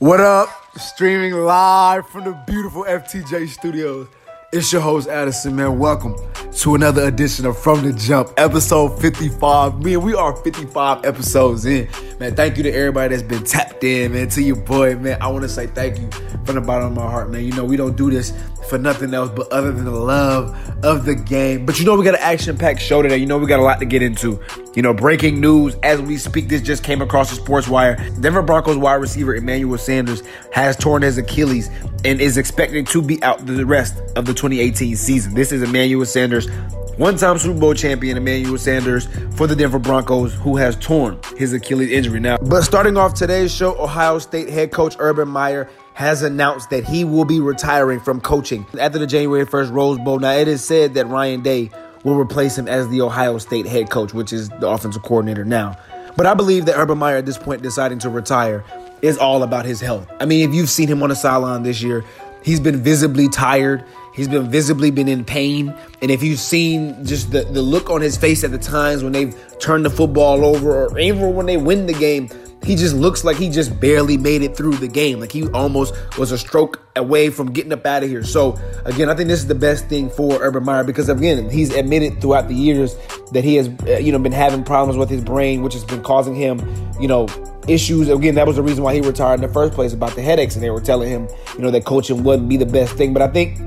What up? Streaming live from the beautiful FTJ studios. It's your host, Addison, man. Welcome to another edition of From the Jump, episode 55. Man, we are 55 episodes in. Man, thank you to everybody that's been tapped in, man. To your boy, man. I want to say thank you from the bottom of my heart, man. You know, we don't do this for nothing else but other than the love of the game. But you know, we got an action packed show today. You know, we got a lot to get into. You know, breaking news as we speak, this just came across the sports wire. Denver Broncos wide receiver Emmanuel Sanders has torn his Achilles and is expected to be out the rest of the 2018 season. This is Emmanuel Sanders one time Super Bowl champion Emmanuel Sanders for the Denver Broncos, who has torn his Achilles injury now. But starting off today's show, Ohio State head coach Urban Meyer has announced that he will be retiring from coaching after the January 1st Rose Bowl. Now, it is said that Ryan Day will replace him as the Ohio State head coach, which is the offensive coordinator now. But I believe that Urban Meyer at this point deciding to retire is all about his health. I mean, if you've seen him on the sideline this year, he's been visibly tired. He's been visibly been in pain. And if you've seen just the, the look on his face at the times when they've turned the football over or even when they win the game, he just looks like he just barely made it through the game. Like he almost was a stroke away from getting up out of here. So again, I think this is the best thing for Urban Meyer because again, he's admitted throughout the years that he has, uh, you know, been having problems with his brain, which has been causing him, you know, issues. Again, that was the reason why he retired in the first place about the headaches, and they were telling him, you know, that coaching wouldn't be the best thing. But I think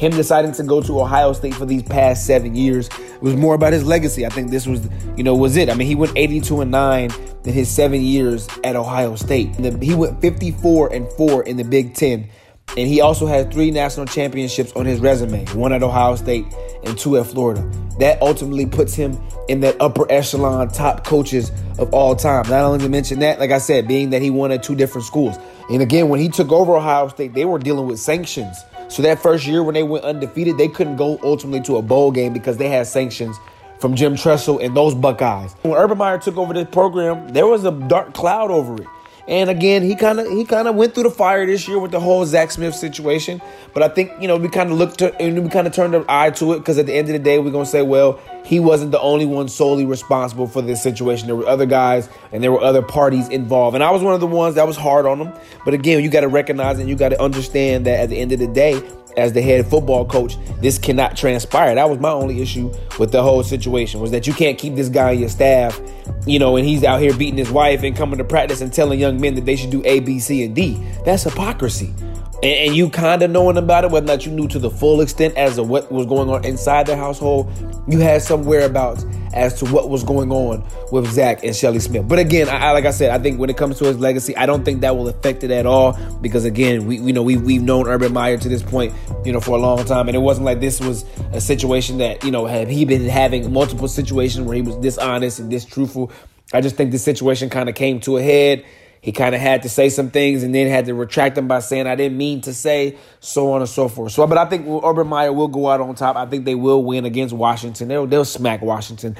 him deciding to go to Ohio State for these past seven years was more about his legacy. I think this was, you know, was it. I mean, he went 82 and nine in his seven years at Ohio State. He went 54 and four in the Big Ten. And he also had three national championships on his resume one at Ohio State and two at Florida. That ultimately puts him in that upper echelon top coaches of all time. Not only to mention that, like I said, being that he won at two different schools. And again, when he took over Ohio State, they were dealing with sanctions so that first year when they went undefeated, they couldn't go ultimately to a bowl game because they had sanctions from Jim Tressel and those Buckeyes. When Urban Meyer took over this program, there was a dark cloud over it. And again, he kind of he kind of went through the fire this year with the whole Zach Smith situation. But I think you know we kind of looked to and we kind of turned our eye to it because at the end of the day, we're gonna say, well, he wasn't the only one solely responsible for this situation. There were other guys and there were other parties involved, and I was one of the ones that was hard on him. But again, you got to recognize and you got to understand that at the end of the day, as the head football coach, this cannot transpire. That was my only issue with the whole situation was that you can't keep this guy on your staff, you know, and he's out here beating his wife and coming to practice and telling young men that they should do A, B, C, and D. That's hypocrisy and, and you kind of knowing about it, whether or not you knew to the full extent as to what was going on inside the household, you had some whereabouts as to what was going on with Zach and Shelly Smith. But again, I, like I said, I think when it comes to his legacy, I don't think that will affect it at all because again, we you know we we've known Urban Meyer to this point, you know, for a long time, and it wasn't like this was a situation that you know had he been having multiple situations where he was dishonest and distruthful. I just think this situation kind of came to a head he kind of had to say some things and then had to retract them by saying I didn't mean to say so on and so forth. So, but I think Urban Meyer will go out on top. I think they will win against Washington. They'll they'll smack Washington.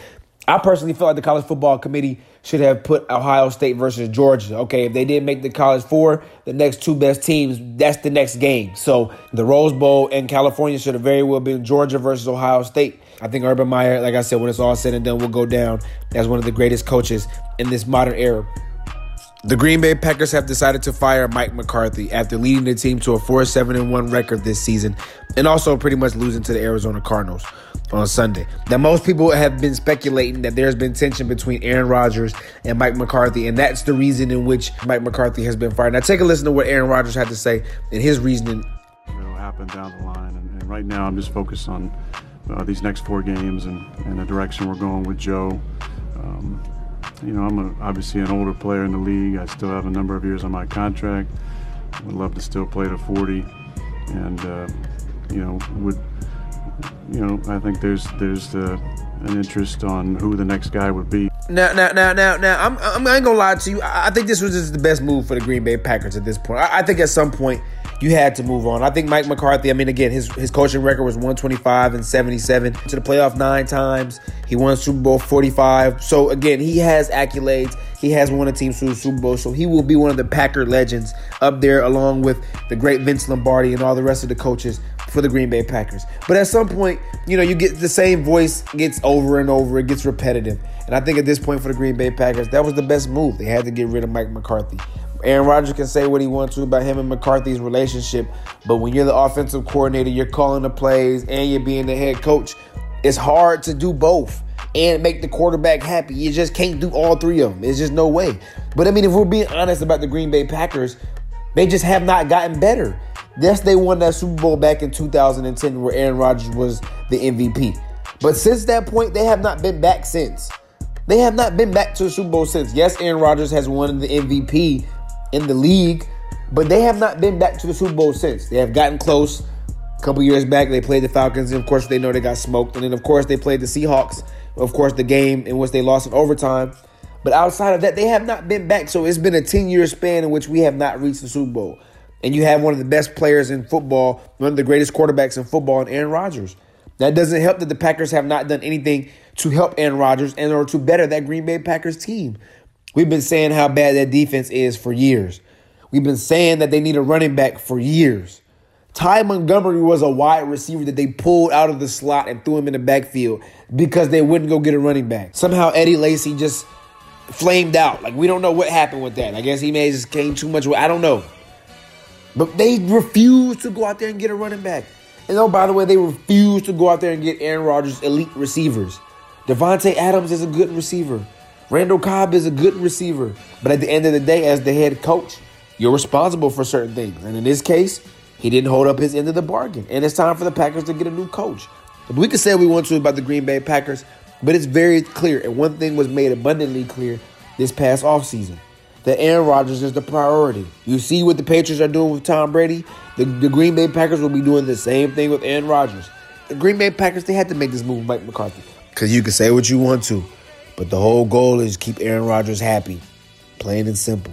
I personally feel like the college football committee should have put Ohio State versus Georgia. Okay, if they didn't make the college four, the next two best teams, that's the next game. So the Rose Bowl in California should have very well been Georgia versus Ohio State. I think Urban Meyer, like I said, when it's all said and done, will go down as one of the greatest coaches in this modern era. The Green Bay Packers have decided to fire Mike McCarthy after leading the team to a 4 7 1 record this season and also pretty much losing to the Arizona Cardinals on Sunday. Now, most people have been speculating that there's been tension between Aaron Rodgers and Mike McCarthy, and that's the reason in which Mike McCarthy has been fired. Now, take a listen to what Aaron Rodgers had to say and his reasoning. It'll happen down the line, and, and right now I'm just focused on uh, these next four games and, and the direction we're going with Joe. Um, you know, I'm a, obviously an older player in the league. I still have a number of years on my contract. Would love to still play to 40, and uh, you know, would you know, I think there's there's uh, an interest on who the next guy would be. Now, now, now, now, now, I'm, I'm I ain't gonna lie to you. I think this was just the best move for the Green Bay Packers at this point. I, I think at some point you had to move on. I think Mike McCarthy, I mean, again, his, his coaching record was 125 and 77 to the playoff nine times. He won Super Bowl 45. So, again, he has accolades. He has won a team to the Super Bowl. So, he will be one of the Packer legends up there, along with the great Vince Lombardi and all the rest of the coaches for the Green Bay Packers. But at some point, you know, you get the same voice gets over and over, it gets repetitive. And I think at this point for the Green Bay Packers, that was the best move. They had to get rid of Mike McCarthy. Aaron Rodgers can say what he wants to about him and McCarthy's relationship, but when you're the offensive coordinator, you're calling the plays and you're being the head coach, it's hard to do both and make the quarterback happy. You just can't do all three of them. There's just no way. But I mean, if we're being honest about the Green Bay Packers, they just have not gotten better. Yes, they won that Super Bowl back in 2010 where Aaron Rodgers was the MVP. But since that point, they have not been back since. They have not been back to the Super Bowl since. Yes, Aaron Rodgers has won the MVP in the league, but they have not been back to the Super Bowl since. They have gotten close. A couple years back, they played the Falcons, and of course, they know they got smoked. And then, of course, they played the Seahawks. Of course, the game in which they lost in overtime. But outside of that, they have not been back. So it's been a 10 year span in which we have not reached the Super Bowl. And you have one of the best players in football, one of the greatest quarterbacks in football, and Aaron Rodgers. That doesn't help that the Packers have not done anything to help Aaron Rodgers and or to better that Green Bay Packers team. We've been saying how bad that defense is for years. We've been saying that they need a running back for years. Ty Montgomery was a wide receiver that they pulled out of the slot and threw him in the backfield because they wouldn't go get a running back. Somehow Eddie Lacy just flamed out. Like we don't know what happened with that. I guess he may just came too much. I don't know. But they refused to go out there and get a running back. And oh, by the way, they refused to go out there and get Aaron Rodgers elite receivers. Davante Adams is a good receiver. Randall Cobb is a good receiver. But at the end of the day, as the head coach, you're responsible for certain things. And in this case, he didn't hold up his end of the bargain. And it's time for the Packers to get a new coach. We can say we want to about the Green Bay Packers, but it's very clear. And one thing was made abundantly clear this past offseason that Aaron Rodgers is the priority. You see what the Patriots are doing with Tom Brady? The, the Green Bay Packers will be doing the same thing with Aaron Rodgers. The Green Bay Packers, they had to make this move with Mike McCarthy. Because you can say what you want to, but the whole goal is keep Aaron Rodgers happy. Plain and simple.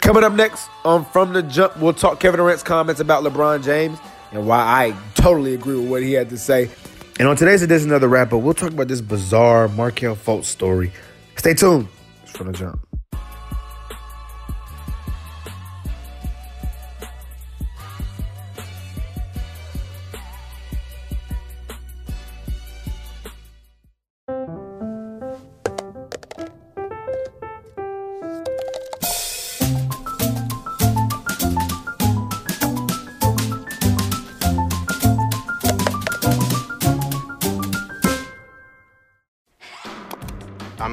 Coming up next on From the Jump, we'll talk Kevin Durant's comments about LeBron James and why I totally agree with what he had to say. And on today's edition of The Wrap Up, we'll talk about this bizarre Markelle Fultz story. Stay tuned. It's From the Jump.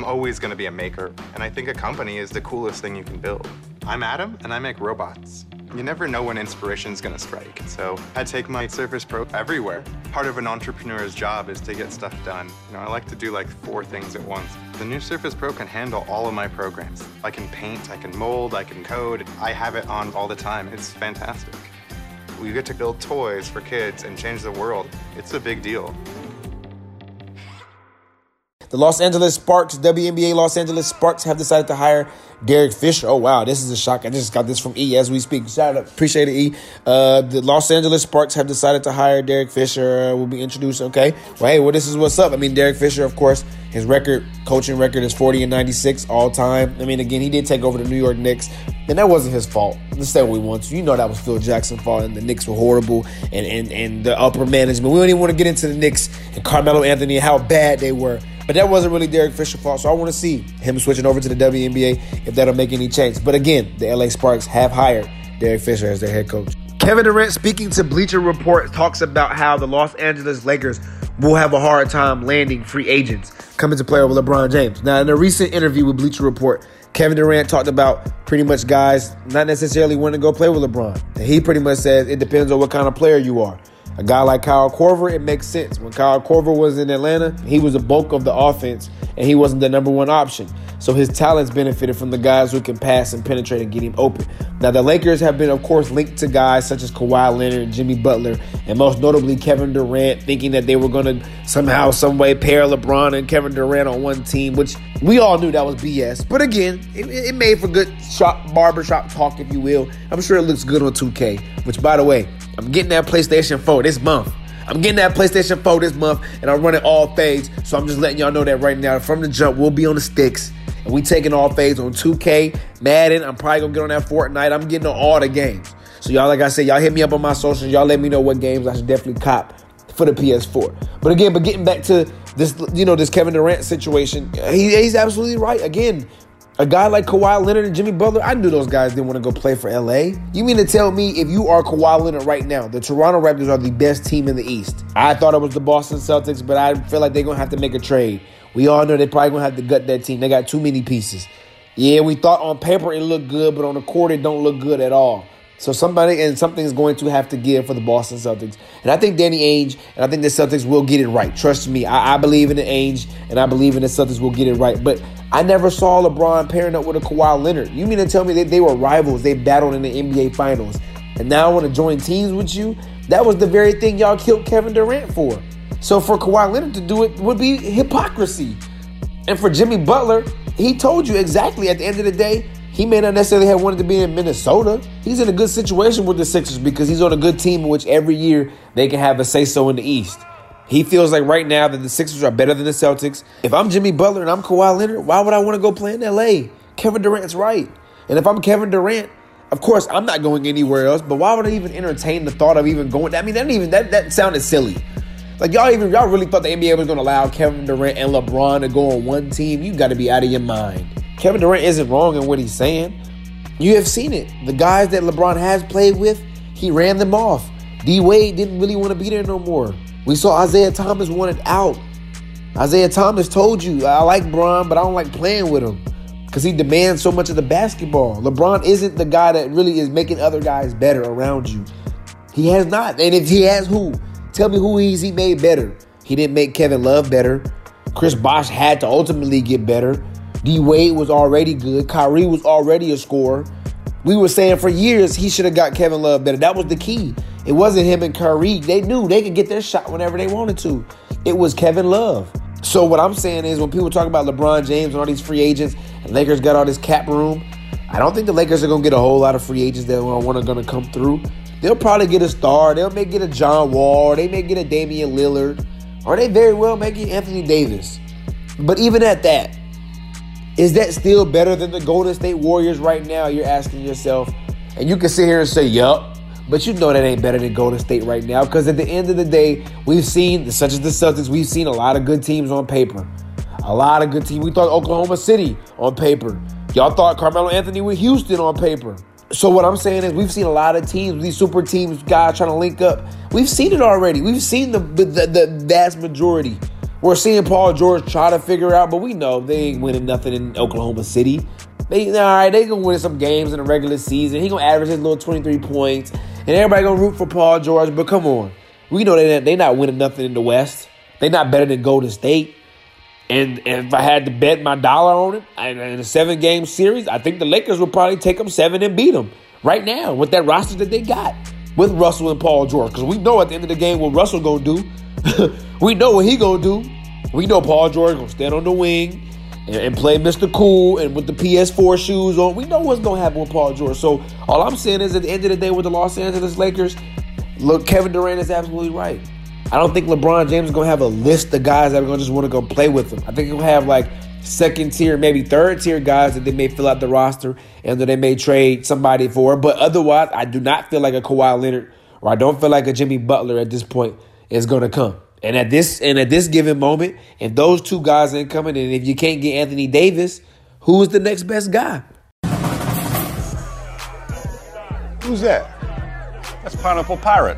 Always going to be a maker, and I think a company is the coolest thing you can build. I'm Adam, and I make robots. You never know when inspiration is going to strike, so I take my Surface Pro everywhere. Part of an entrepreneur's job is to get stuff done. You know, I like to do like four things at once. The new Surface Pro can handle all of my programs. I can paint, I can mold, I can code. I have it on all the time. It's fantastic. We get to build toys for kids and change the world. It's a big deal. The Los Angeles Sparks, WNBA Los Angeles Sparks, have decided to hire Derek Fisher. Oh wow, this is a shock! I just got this from E as we speak. Shout out, appreciate it, E. Uh, the Los Angeles Sparks have decided to hire Derek Fisher. Uh, will be introduced. Okay, well, hey, well, this is what's up. I mean, Derek Fisher, of course, his record, coaching record is forty and ninety six all time. I mean, again, he did take over the New York Knicks, and that wasn't his fault. Let's say what we want to. You know that was Phil Jackson's fault, and the Knicks were horrible, and and and the upper management. We don't even want to get into the Knicks and Carmelo Anthony how bad they were. But that wasn't really Derek Fisher's fault. So I want to see him switching over to the WNBA if that'll make any change. But again, the LA Sparks have hired Derek Fisher as their head coach. Kevin Durant, speaking to Bleacher Report, talks about how the Los Angeles Lakers will have a hard time landing free agents coming to play with LeBron James. Now, in a recent interview with Bleacher Report, Kevin Durant talked about pretty much guys not necessarily wanting to go play with LeBron. And he pretty much says it depends on what kind of player you are. A guy like Kyle Korver, it makes sense. When Kyle Korver was in Atlanta, he was the bulk of the offense and he wasn't the number one option. So his talents benefited from the guys who can pass and penetrate and get him open. Now, the Lakers have been, of course, linked to guys such as Kawhi Leonard, Jimmy Butler, and most notably Kevin Durant, thinking that they were going to somehow, some way pair LeBron and Kevin Durant on one team, which we all knew that was BS. But again, it, it made for good shop, barbershop talk, if you will. I'm sure it looks good on 2K, which, by the way, I'm getting that PlayStation 4 this month. I'm getting that PlayStation 4 this month, and I'm running all fades. So I'm just letting y'all know that right now. From the jump, we'll be on the sticks. And we taking all fades on 2K, Madden. I'm probably gonna get on that Fortnite. I'm getting on all the games. So y'all, like I said, y'all hit me up on my socials. Y'all let me know what games I should definitely cop for the PS4. But again, but getting back to this, you know, this Kevin Durant situation, he, he's absolutely right. Again, A guy like Kawhi Leonard and Jimmy Butler, I knew those guys didn't want to go play for LA. You mean to tell me if you are Kawhi Leonard right now, the Toronto Raptors are the best team in the East? I thought it was the Boston Celtics, but I feel like they're going to have to make a trade. We all know they're probably going to have to gut that team. They got too many pieces. Yeah, we thought on paper it looked good, but on the court it don't look good at all. So somebody and something's going to have to give for the Boston Celtics. And I think Danny Ainge and I think the Celtics will get it right. Trust me, I, I believe in the Ainge and I believe in the Celtics will get it right. But I never saw LeBron pairing up with a Kawhi Leonard. You mean to tell me that they were rivals? They battled in the NBA Finals. And now I want to join teams with you? That was the very thing y'all killed Kevin Durant for. So for Kawhi Leonard to do it would be hypocrisy. And for Jimmy Butler, he told you exactly at the end of the day, he may not necessarily have wanted to be in Minnesota. He's in a good situation with the Sixers because he's on a good team in which every year they can have a say so in the East. He feels like right now that the Sixers are better than the Celtics. If I'm Jimmy Butler and I'm Kawhi Leonard, why would I want to go play in LA? Kevin Durant's right. And if I'm Kevin Durant, of course I'm not going anywhere else, but why would I even entertain the thought of even going? I mean, that even that that sounded silly. Like y'all even y'all really thought the NBA was gonna allow Kevin Durant and LeBron to go on one team? You gotta be out of your mind. Kevin Durant isn't wrong in what he's saying. You have seen it. The guys that LeBron has played with, he ran them off. D Wade didn't really want to be there no more. We saw Isaiah Thomas wanted out. Isaiah Thomas told you, I like Bron, but I don't like playing with him because he demands so much of the basketball. LeBron isn't the guy that really is making other guys better around you. He has not. And if he has who? Tell me who he's he made better. He didn't make Kevin Love better. Chris Bosh had to ultimately get better. D Wade was already good. Kyrie was already a scorer. We were saying for years he should have got Kevin Love better. That was the key. It wasn't him and Kyrie. They knew they could get their shot whenever they wanted to. It was Kevin Love. So what I'm saying is when people talk about LeBron James and all these free agents, and Lakers got all this cap room, I don't think the Lakers are gonna get a whole lot of free agents that to gonna come through. They'll probably get a star. They'll may get a John Wall. They may get a Damian Lillard, or they very well may get Anthony Davis. But even at that, is that still better than the Golden State Warriors right now? You're asking yourself. And you can sit here and say, yup. But you know that ain't better than Golden State right now. Because at the end of the day, we've seen, such as the Celtics, we've seen a lot of good teams on paper. A lot of good teams. We thought Oklahoma City on paper. Y'all thought Carmelo Anthony with Houston on paper. So what I'm saying is we've seen a lot of teams, these super teams, guys trying to link up. We've seen it already. We've seen the, the, the vast majority we're seeing Paul George try to figure out, but we know they ain't winning nothing in Oklahoma City. They all right, they gonna win some games in the regular season. He gonna average his little 23 points, and everybody gonna root for Paul George. But come on, we know they they not winning nothing in the West. They not better than Golden State. And, and if I had to bet my dollar on it in a seven game series, I think the Lakers would probably take them seven and beat them right now with that roster that they got with Russell and Paul George. Because we know at the end of the game what Russell gonna do. we know what he gonna do. We know Paul George gonna stand on the wing and, and, play Mr. Cool and with the PS4 shoes on. We know what's gonna happen with Paul George. So all I'm saying is, at the end of the day, with the Los Angeles Lakers, look, Kevin Durant is absolutely right. I don't think LeBron James is gonna have a list of guys that are gonna just want to go play with him. I think he'll have like second tier, maybe third tier guys that they may fill out the roster and that they may trade somebody for. But otherwise, I do not feel like a Kawhi Leonard or I don't feel like a Jimmy Butler at this point is going to come. And at this and at this given moment, if those two guys ain't coming, and if you can't get Anthony Davis, who's the next best guy? Who's that? That's Pineapple Pirate.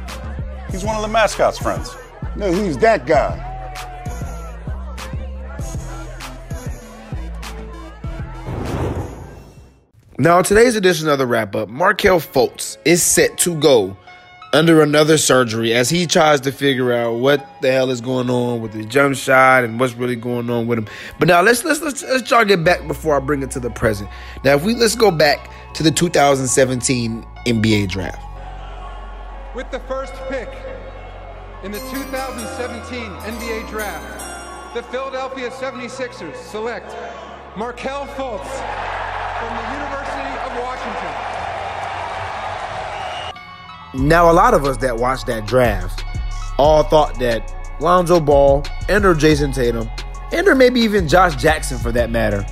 He's one of the mascot's friends. No, who's that guy? Now, today's edition of the wrap up, Markelle Fultz is set to go under another surgery as he tries to figure out what the hell is going on with his jump shot and what's really going on with him. But now let's let's let's, let's try to get back before I bring it to the present. Now, if we let's go back to the 2017 NBA draft. With the first pick in the 2017 NBA draft, the Philadelphia 76ers select Markelle Fultz from the University of Washington. Now, a lot of us that watched that draft all thought that Lonzo Ball and or Jayson Tatum and or maybe even Josh Jackson for that matter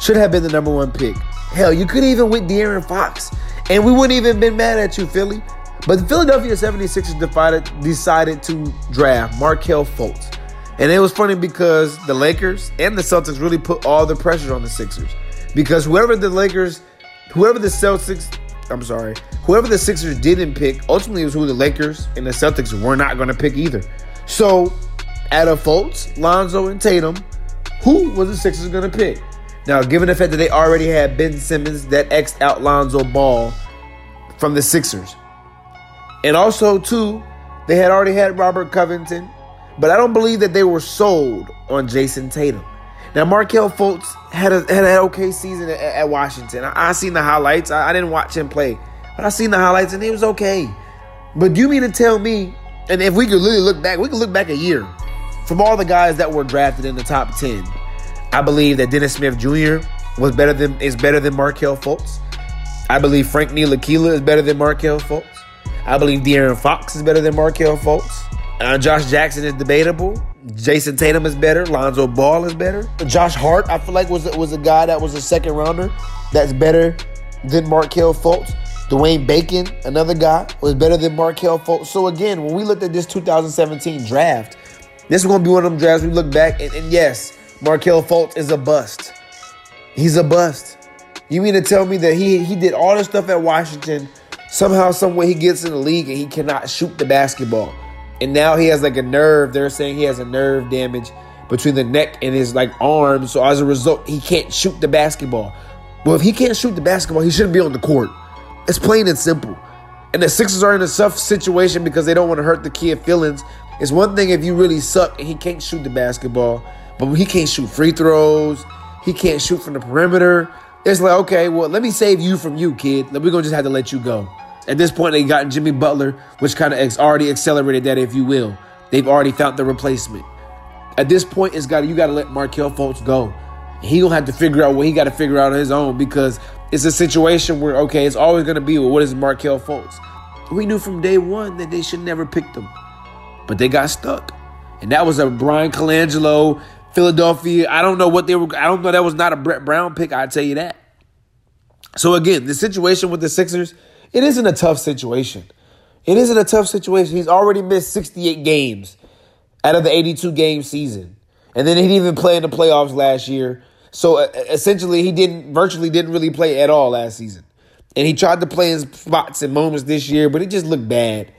should have been the number one pick. Hell, you could even with De'Aaron Fox, and we wouldn't even been mad at you, Philly. But the Philadelphia 76ers decided, decided to draft Markelle Fultz. And it was funny because the Lakers and the Celtics really put all the pressure on the Sixers. because whoever the Lakers, whoever the Celtics, I'm sorry, whoever the Sixers didn't pick, ultimately was who the Lakers and the Celtics were not going to pick either. So, out of Fultz, Lonzo, and Tatum, who was the Sixers going to pick? Now, given the fact that they already had Ben Simmons that X out Lonzo Ball from the Sixers, and also too, they had already had Robert Covington, but I don't believe that they were sold on Jayson Tatum. Now, Markelle Fultz had a had an okay season at, at Washington. I, I, seen the highlights. I, I, didn't watch him play, but I seen the highlights and he was okay. But do you mean to tell me? And if we could literally look back, we could look back a year from all the guys that were drafted in the top ten. I believe that Dennis Smith Jr. was better than is better than Markelle Fultz. I believe Frank Neal Ntilikina is better than Markelle Fultz. I believe De'Aaron Fox is better than Markelle Fultz. Uh, Josh Jackson is debatable. Jayson Tatum is better. Lonzo Ball is better. Josh Hart, I feel like was was a guy that was a second rounder that's better than Markelle Fultz. Dwayne Bacon, another guy, was better than Markelle Fultz. So again, when we looked at this 2017 draft, this is going to be one of them drafts we look back and, and yes, Markelle Fultz is a bust. He's a bust. You mean to tell me that he he did all this stuff at Washington, somehow, someway he gets in the league and he cannot shoot the basketball? And now he has like a nerve. They're saying he has a nerve damage between the neck and his like arm. So as a result, he can't shoot the basketball. Well, if he can't shoot the basketball, he shouldn't be on the court. It's plain and simple. And the Sixers are in a tough situation because they don't want to hurt the kid feelings. It's one thing if you really suck and he can't shoot the basketball, but he can't shoot free throws. He can't shoot from the perimeter. It's like, okay, well, let me save you from you, kid. We're gonna just have to let you go. At this point, they got Jimmy Butler, which kind of ex- already accelerated that, if you will. They've already found the replacement. At this point, it's got you got to let Markelle Fultz go. He gonna have to figure out what he got to figure out on his own because it's a situation where okay, it's always gonna be well, what is Markelle Fultz? We knew from day one that they should never pick them, but they got stuck, and that was a Bryan Colangelo, Philadelphia. I don't know what they were. I don't know that was not a Brett Brown pick. I tell you that. So again, the situation with the Sixers it isn't a tough situation. It isn't a tough situation. He's already missed 68 games out of the 82 game season. And then he didn't even play in the playoffs last year. So essentially, he didn't virtually didn't really play at all last season. And he tried to play in spots and moments this year, but it just looked bad.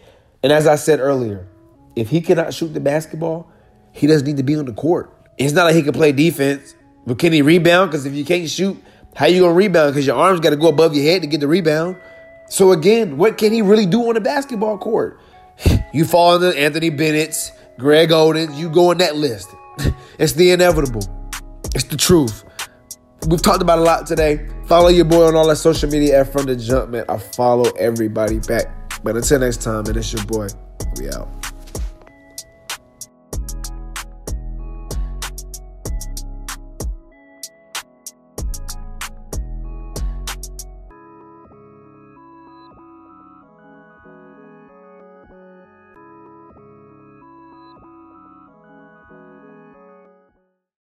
And as I said earlier, if he cannot shoot the basketball, he doesn't need to be on the court. It's not like he can play defense, but can he rebound? Because if you can't shoot, how you gonna rebound? Because your arms got to go above your head to get the rebound. So again, what can he really do on a basketball court? You fall into Anthony Bennett's, Greg Oden's, you go on that list. It's the inevitable. It's the truth. We've talked about a lot today. Follow your boy on all that social media at From the Jump, man. I follow everybody back. But until next time, man, it's your boy. We out.